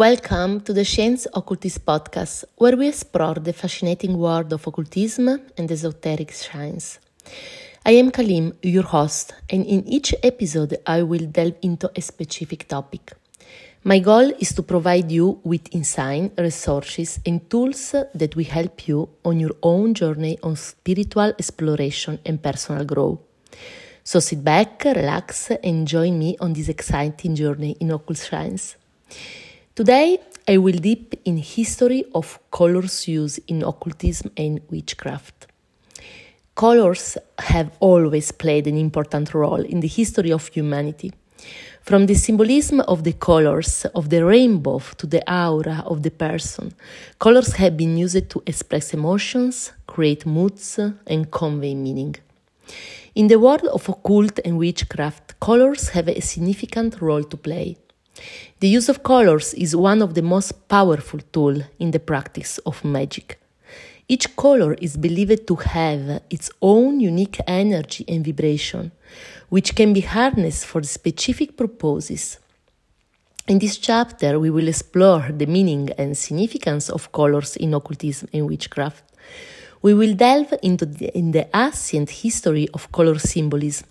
Welcome to the Science Occultist podcast, where we explore the fascinating world of occultism and esoteric science. I am Kalim, your host, and in each episode I will delve into a specific topic. My goal is to provide you with insight, resources, and tools that will help you on your own journey on spiritual exploration and personal growth. So sit back, relax, and join me on this exciting journey in occult science. Today, I will deep in history of colors used in occultism and witchcraft. Colors have always played an important role in the history of humanity. From the symbolism of the colors of the rainbow to the aura of the person, colors have been used to express emotions, create moods, and convey meaning. In the world of occult and witchcraft, colors have a significant role to play. The use of colors is one of the most powerful tools in the practice of magic. Each color is believed to have its own unique energy and vibration, which can be harnessed for specific purposes. In this chapter, we will explore the meaning and significance of colors in occultism and witchcraft. We will delve into the, in the ancient history of color symbolism,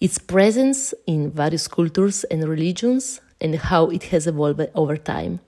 its presence in various cultures and religions, and how it has evolved over time.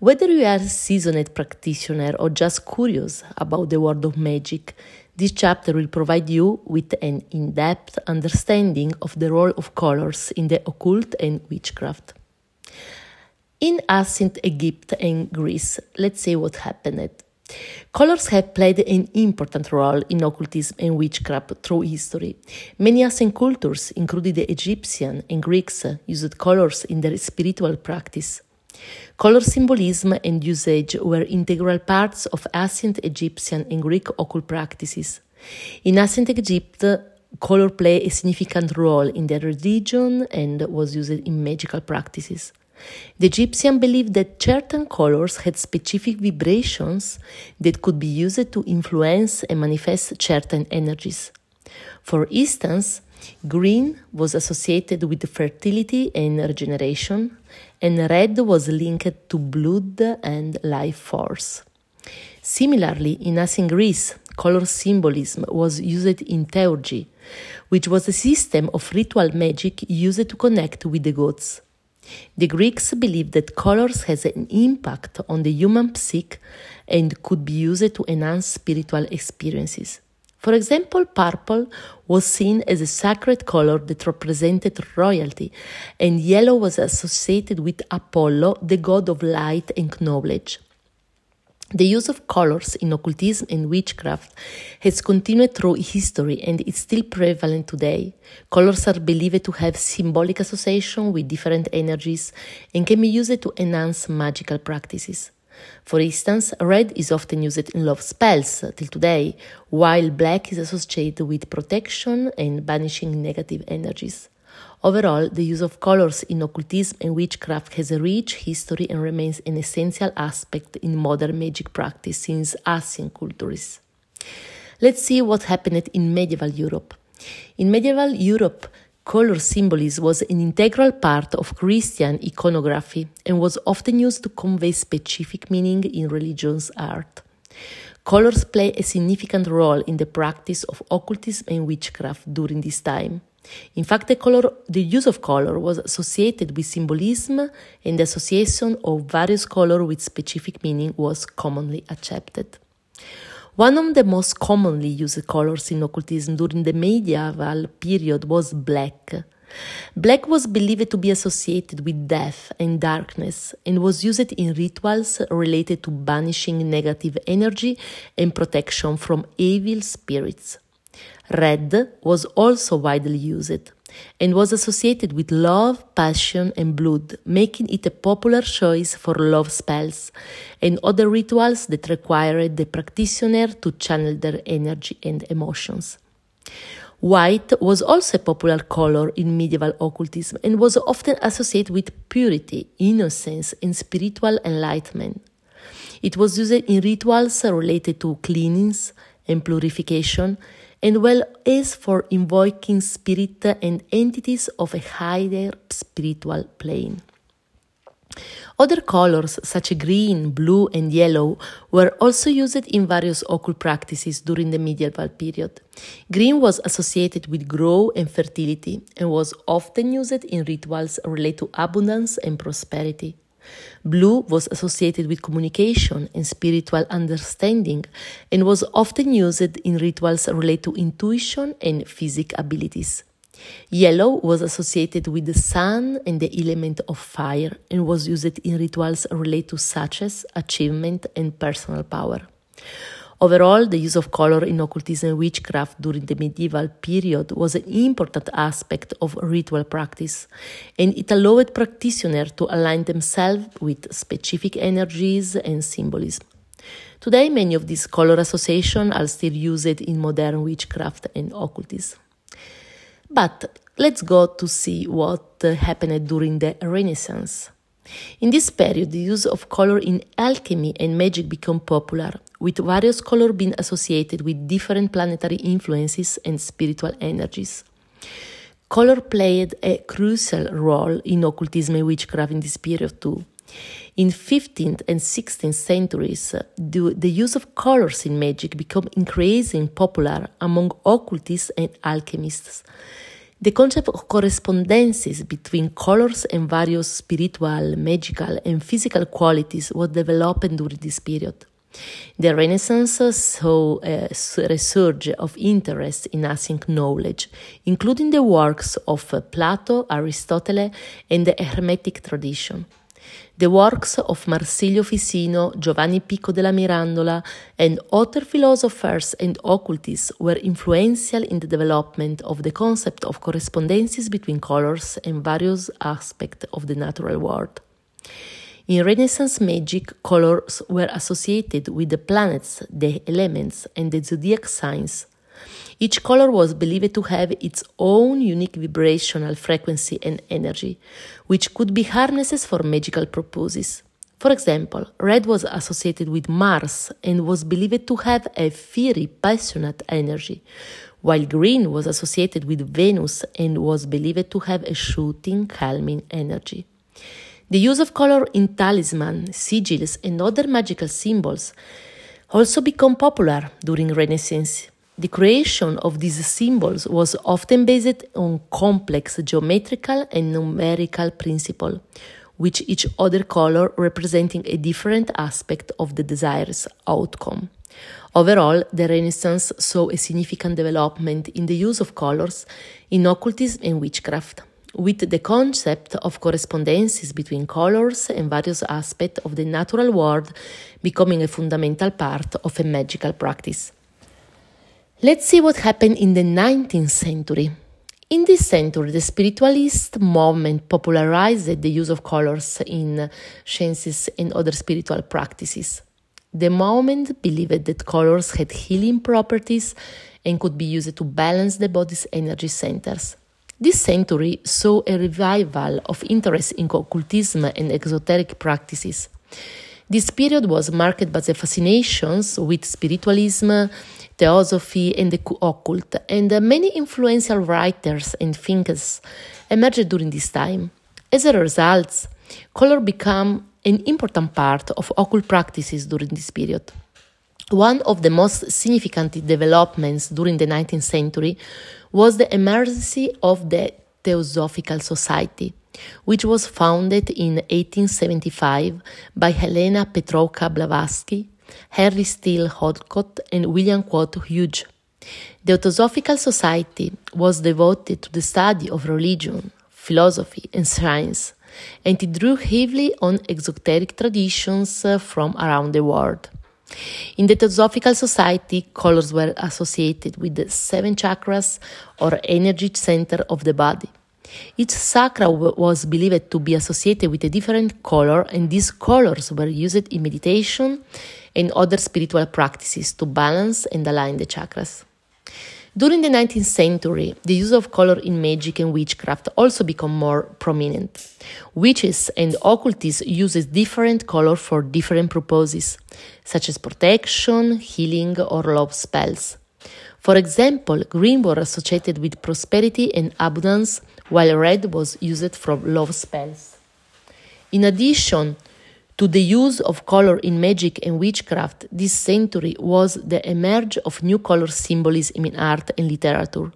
Whether you are a seasoned practitioner or just curious about the world of magic, this chapter will provide you with an in depth understanding of the role of colors in the occult and witchcraft. In ancient Egypt and Greece, let's see what happened. Colors have played an important role in occultism and witchcraft through history. Many ancient cultures, including the Egyptian and Greeks, used colors in their spiritual practice. Color symbolism and usage were integral parts of ancient Egyptian and Greek occult practices. In ancient Egypt, color played a significant role in their religion and was used in magical practices. The Egyptians believed that certain colors had specific vibrations that could be used to influence and manifest certain energies. For instance, green was associated with fertility and regeneration, and red was linked to blood and life force. Similarly, in ancient Greece, color symbolism was used in theurgy, which was a system of ritual magic used to connect with the gods. The Greeks believed that colors has an impact on the human psyche and could be used to enhance spiritual experiences. For example, purple was seen as a sacred color that represented royalty, and yellow was associated with Apollo, the god of light and knowledge. The use of colors in occultism and witchcraft has continued through history and is still prevalent today. Colors are believed to have symbolic association with different energies and can be used to enhance magical practices. For instance, red is often used in love spells till today, while black is associated with protection and banishing negative energies. Overall, the use of colors in occultism and witchcraft has a rich history and remains an essential aspect in modern magic practice since ancient cultures. Let's see what happened in medieval Europe. In medieval Europe, Color symbolism was an integral part of Christian iconography and was often used to convey specific meaning in religious art. Colors play a significant role in the practice of occultism and witchcraft during this time. In fact, the, color, the use of color was associated with symbolism, and the association of various colors with specific meaning was commonly accepted. One of the most commonly used colors in occultism during the medieval period was black. Black was believed to be associated with death and darkness and was used in rituals related to banishing negative energy and protection from evil spirits. Red was also widely used and was associated with love, passion, and blood, making it a popular choice for love spells and other rituals that required the practitioner to channel their energy and emotions. White was also a popular color in medieval occultism and was often associated with purity, innocence, and spiritual enlightenment. It was used in rituals related to cleanings and purification and well as for invoking spirit and entities of a higher spiritual plane. Other colors, such as green, blue, and yellow, were also used in various occult practices during the medieval period. Green was associated with growth and fertility and was often used in rituals related to abundance and prosperity. Blue was associated with communication and spiritual understanding and was often used in rituals related to intuition and physic abilities. Yellow was associated with the sun and the element of fire and was used in rituals related to success, achievement, and personal power. Overall, the use of color in occultism and witchcraft during the medieval period was an important aspect of ritual practice, and it allowed practitioners to align themselves with specific energies and symbolism. Today, many of these color associations are still used in modern witchcraft and occultism. But let's go to see what happened during the Renaissance. In this period, the use of color in alchemy and magic became popular, with various colors being associated with different planetary influences and spiritual energies. Color played a crucial role in occultism and witchcraft in this period too. In 15th and 16th centuries, uh, the, the use of colors in magic became increasingly popular among occultists and alchemists. The concept of correspondences between colors and various spiritual, magical, and physical qualities was developed during this period. The Renaissance saw a resurge of interest in ancient knowledge, including the works of Plato, Aristotle, and the Hermetic tradition. The works of Marsilio Ficino, Giovanni Pico della Mirandola, and other philosophers and occultists were influential in the development of the concept of correspondences between colors and various aspects of the natural world. In Renaissance magic, colors were associated with the planets, the elements, and the zodiac signs. Each color was believed to have its own unique vibrational frequency and energy, which could be harnessed for magical purposes. For example, red was associated with Mars and was believed to have a fiery, passionate energy, while green was associated with Venus and was believed to have a shooting, calming energy. The use of color in talisman, sigils, and other magical symbols also became popular during Renaissance. The creation of these symbols was often based on complex geometrical and numerical principles, with each other color representing a different aspect of the desired outcome. Overall, the Renaissance saw a significant development in the use of colors in occultism and witchcraft, with the concept of correspondences between colors and various aspects of the natural world becoming a fundamental part of a magical practice. Let's see what happened in the 19th century. In this century, the spiritualist movement popularized the use of colors in séances and other spiritual practices. The movement believed that colors had healing properties and could be used to balance the body's energy centers. This century saw a revival of interest in occultism and esoteric practices. This period was marked by the fascinations with spiritualism, theosophy, and the occult, and many influential writers and thinkers emerged during this time. As a result, color became an important part of occult practices during this period. One of the most significant developments during the 19th century was the emergence of the Theosophical Society, which was founded in 1875 by Helena Petrovna Blavatsky Henry Steele Olcott, and William Quote Hughes. The Theosophical Society was devoted to the study of religion, philosophy, and science, and it drew heavily on esoteric traditions uh, from around the world. In the Theosophical Society, colors were associated with the seven chakras or energy center of the body. Each chakra was believed to be associated with a different color, and these colors were used in meditation and other spiritual practices to balance and align the chakras. During the 19th century, the use of color in magic and witchcraft also became more prominent. Witches and occultists use different color for different purposes, such as protection, healing, or love spells. For example, green was associated with prosperity and abundance, while red was used for love spells. In addition, To the use of color in magic and witchcraft, this century was the emerge of new color symbolism in art and literature.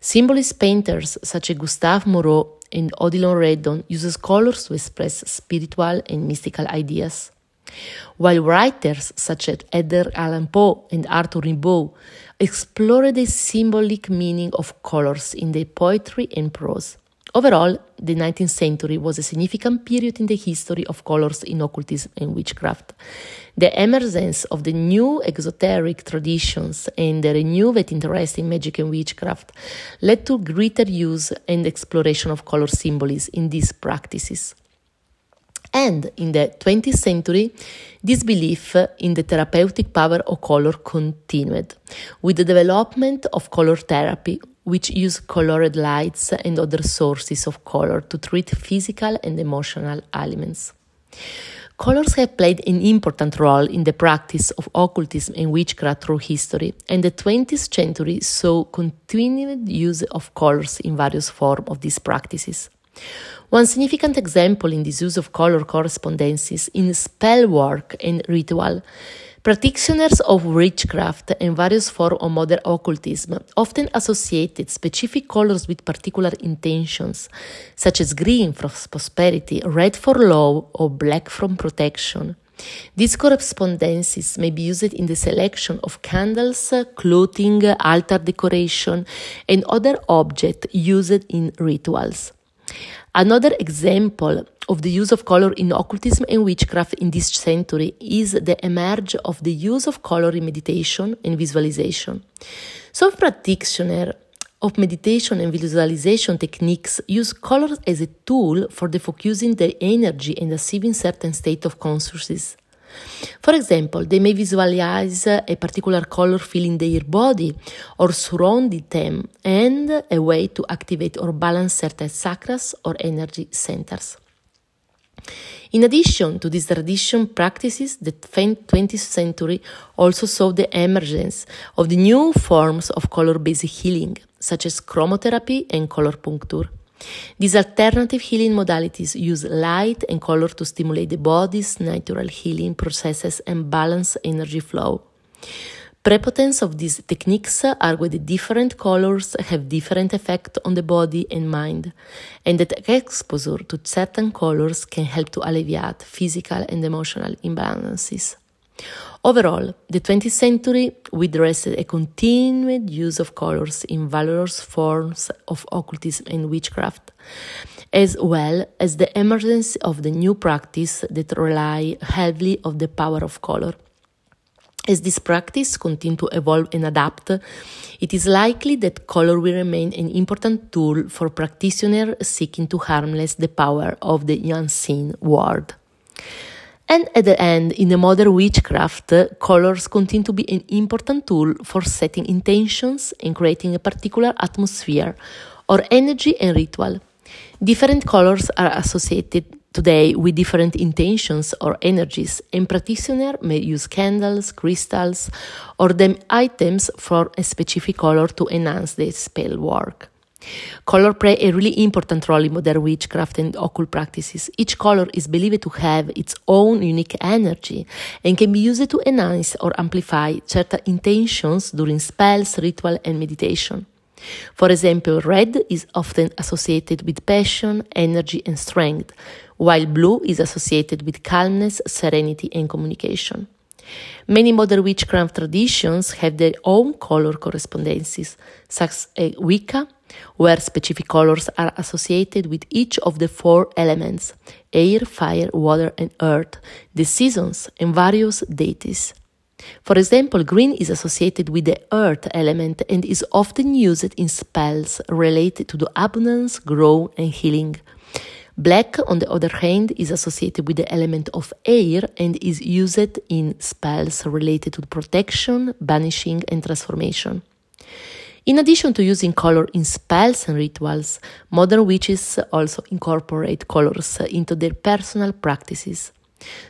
Symbolist painters such as Gustave Moreau and Odilon Redon uses colors to express spiritual and mystical ideas. While writers such as Edgar Allan Poe and Arthur Rimbaud explored the symbolic meaning of colors in their poetry and prose. Overall, the 19th century was a significant period in the history of colors in occultism and witchcraft. The emergence of the new esoteric traditions and the renewed interest in magic and witchcraft led to greater use and exploration of color symbolism in these practices. And in the 20th century, this belief in the therapeutic power of color continued, with the development of color therapy, which use colored lights and other sources of color to treat physical and emotional ailments. Colors have played an important role in the practice of occultism and witchcraft through history, and the 20th century saw continued use of colors in various forms of these practices. One significant example in this use of color correspondences in spell work and ritual. Practitioners of witchcraft and various forms of modern occultism often associated specific colors with particular intentions, such as green for prosperity, red for love, or black from protection. These correspondences may be used in the selection of candles, clothing, altar decoration, and other objects used in rituals. Another example of the use of color in occultism and witchcraft in this century is the emerge of the use of color in meditation and visualization. Some practitioners of meditation and visualization techniques use color as a tool for defocusing their energy and achieving certain state of consciousness. For example, they may visualize a particular color filling their body or surrounding them and a way to activate or balance certain chakras or energy centers. In addition to these tradition practices, the 20th century also saw the emergence of the new forms of color-based healing, such as chromotherapy and color puncture. These alternative healing modalities use light and color to stimulate the body's natural healing processes and balance energy flow. Prepotence of these techniques are where the different colors have different effect on the body and mind, and that exposure to certain colors can help to alleviate physical and emotional imbalances. Overall, the 20th century witnessed a continued use of colors in various forms of occultism and witchcraft, as well as the emergence of the new practice that rely heavily on the power of color. As this practice continues to evolve and adapt, it is likely that color will remain an important tool for practitioners seeking to harness the power of the unseen world. And at the end, in the modern witchcraft, colors continue to be an important tool for setting intentions and creating a particular atmosphere or energy and ritual. Different colors are associated today with different intentions or energies, and practitioners may use candles, crystals, or them items for a specific color to enhance the spell work. Color play a really important role in modern witchcraft and occult practices. Each color is believed to have its own unique energy and can be used to enhance or amplify certain intentions during spells, ritual, and meditation. For example, red is often associated with passion, energy, and strength, while blue is associated with calmness, serenity, and communication. Many modern witchcraft traditions have their own color correspondences, such as Wicca, where specific colors are associated with each of the four elements air, fire, water, and earth, the seasons, and various deities. For example, green is associated with the earth element and is often used in spells related to the abundance, growth, and healing. Black, on the other hand, is associated with the element of air and is used in spells related to protection, banishing, and transformation. In addition to using color in spells and rituals, modern witches also incorporate colors into their personal practices.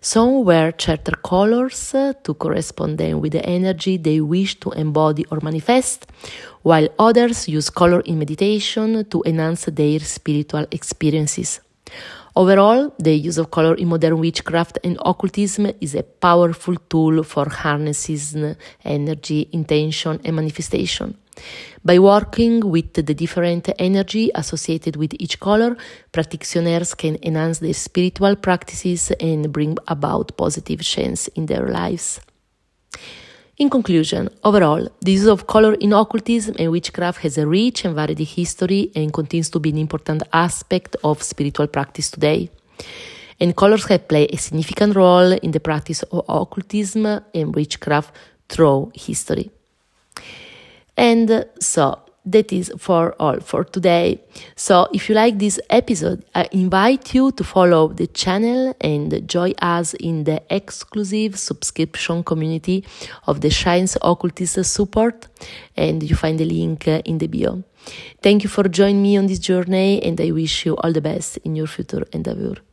Some wear certain colors to correspond them with the energy they wish to embody or manifest, while others use color in meditation to enhance their spiritual experiences. Overall, the use of color in modern witchcraft and occultism is a powerful tool for harnessing energy, intention, and manifestation. By working with the different energy associated with each color, practitioners can enhance their spiritual practices and bring about positive change in their lives. In conclusion, overall, the use of color in occultism and witchcraft has a rich and varied history and continues to be an important aspect of spiritual practice today. And colors have played a significant role in the practice of occultism and witchcraft through history. And so, that is for all for today. So if you like this episode, I invite you to follow the channel and join us in the exclusive subscription community of the Science Occultist support and you find the link uh, in the bio. Thank you for joining me on this journey and I wish you all the best in your future endeavor.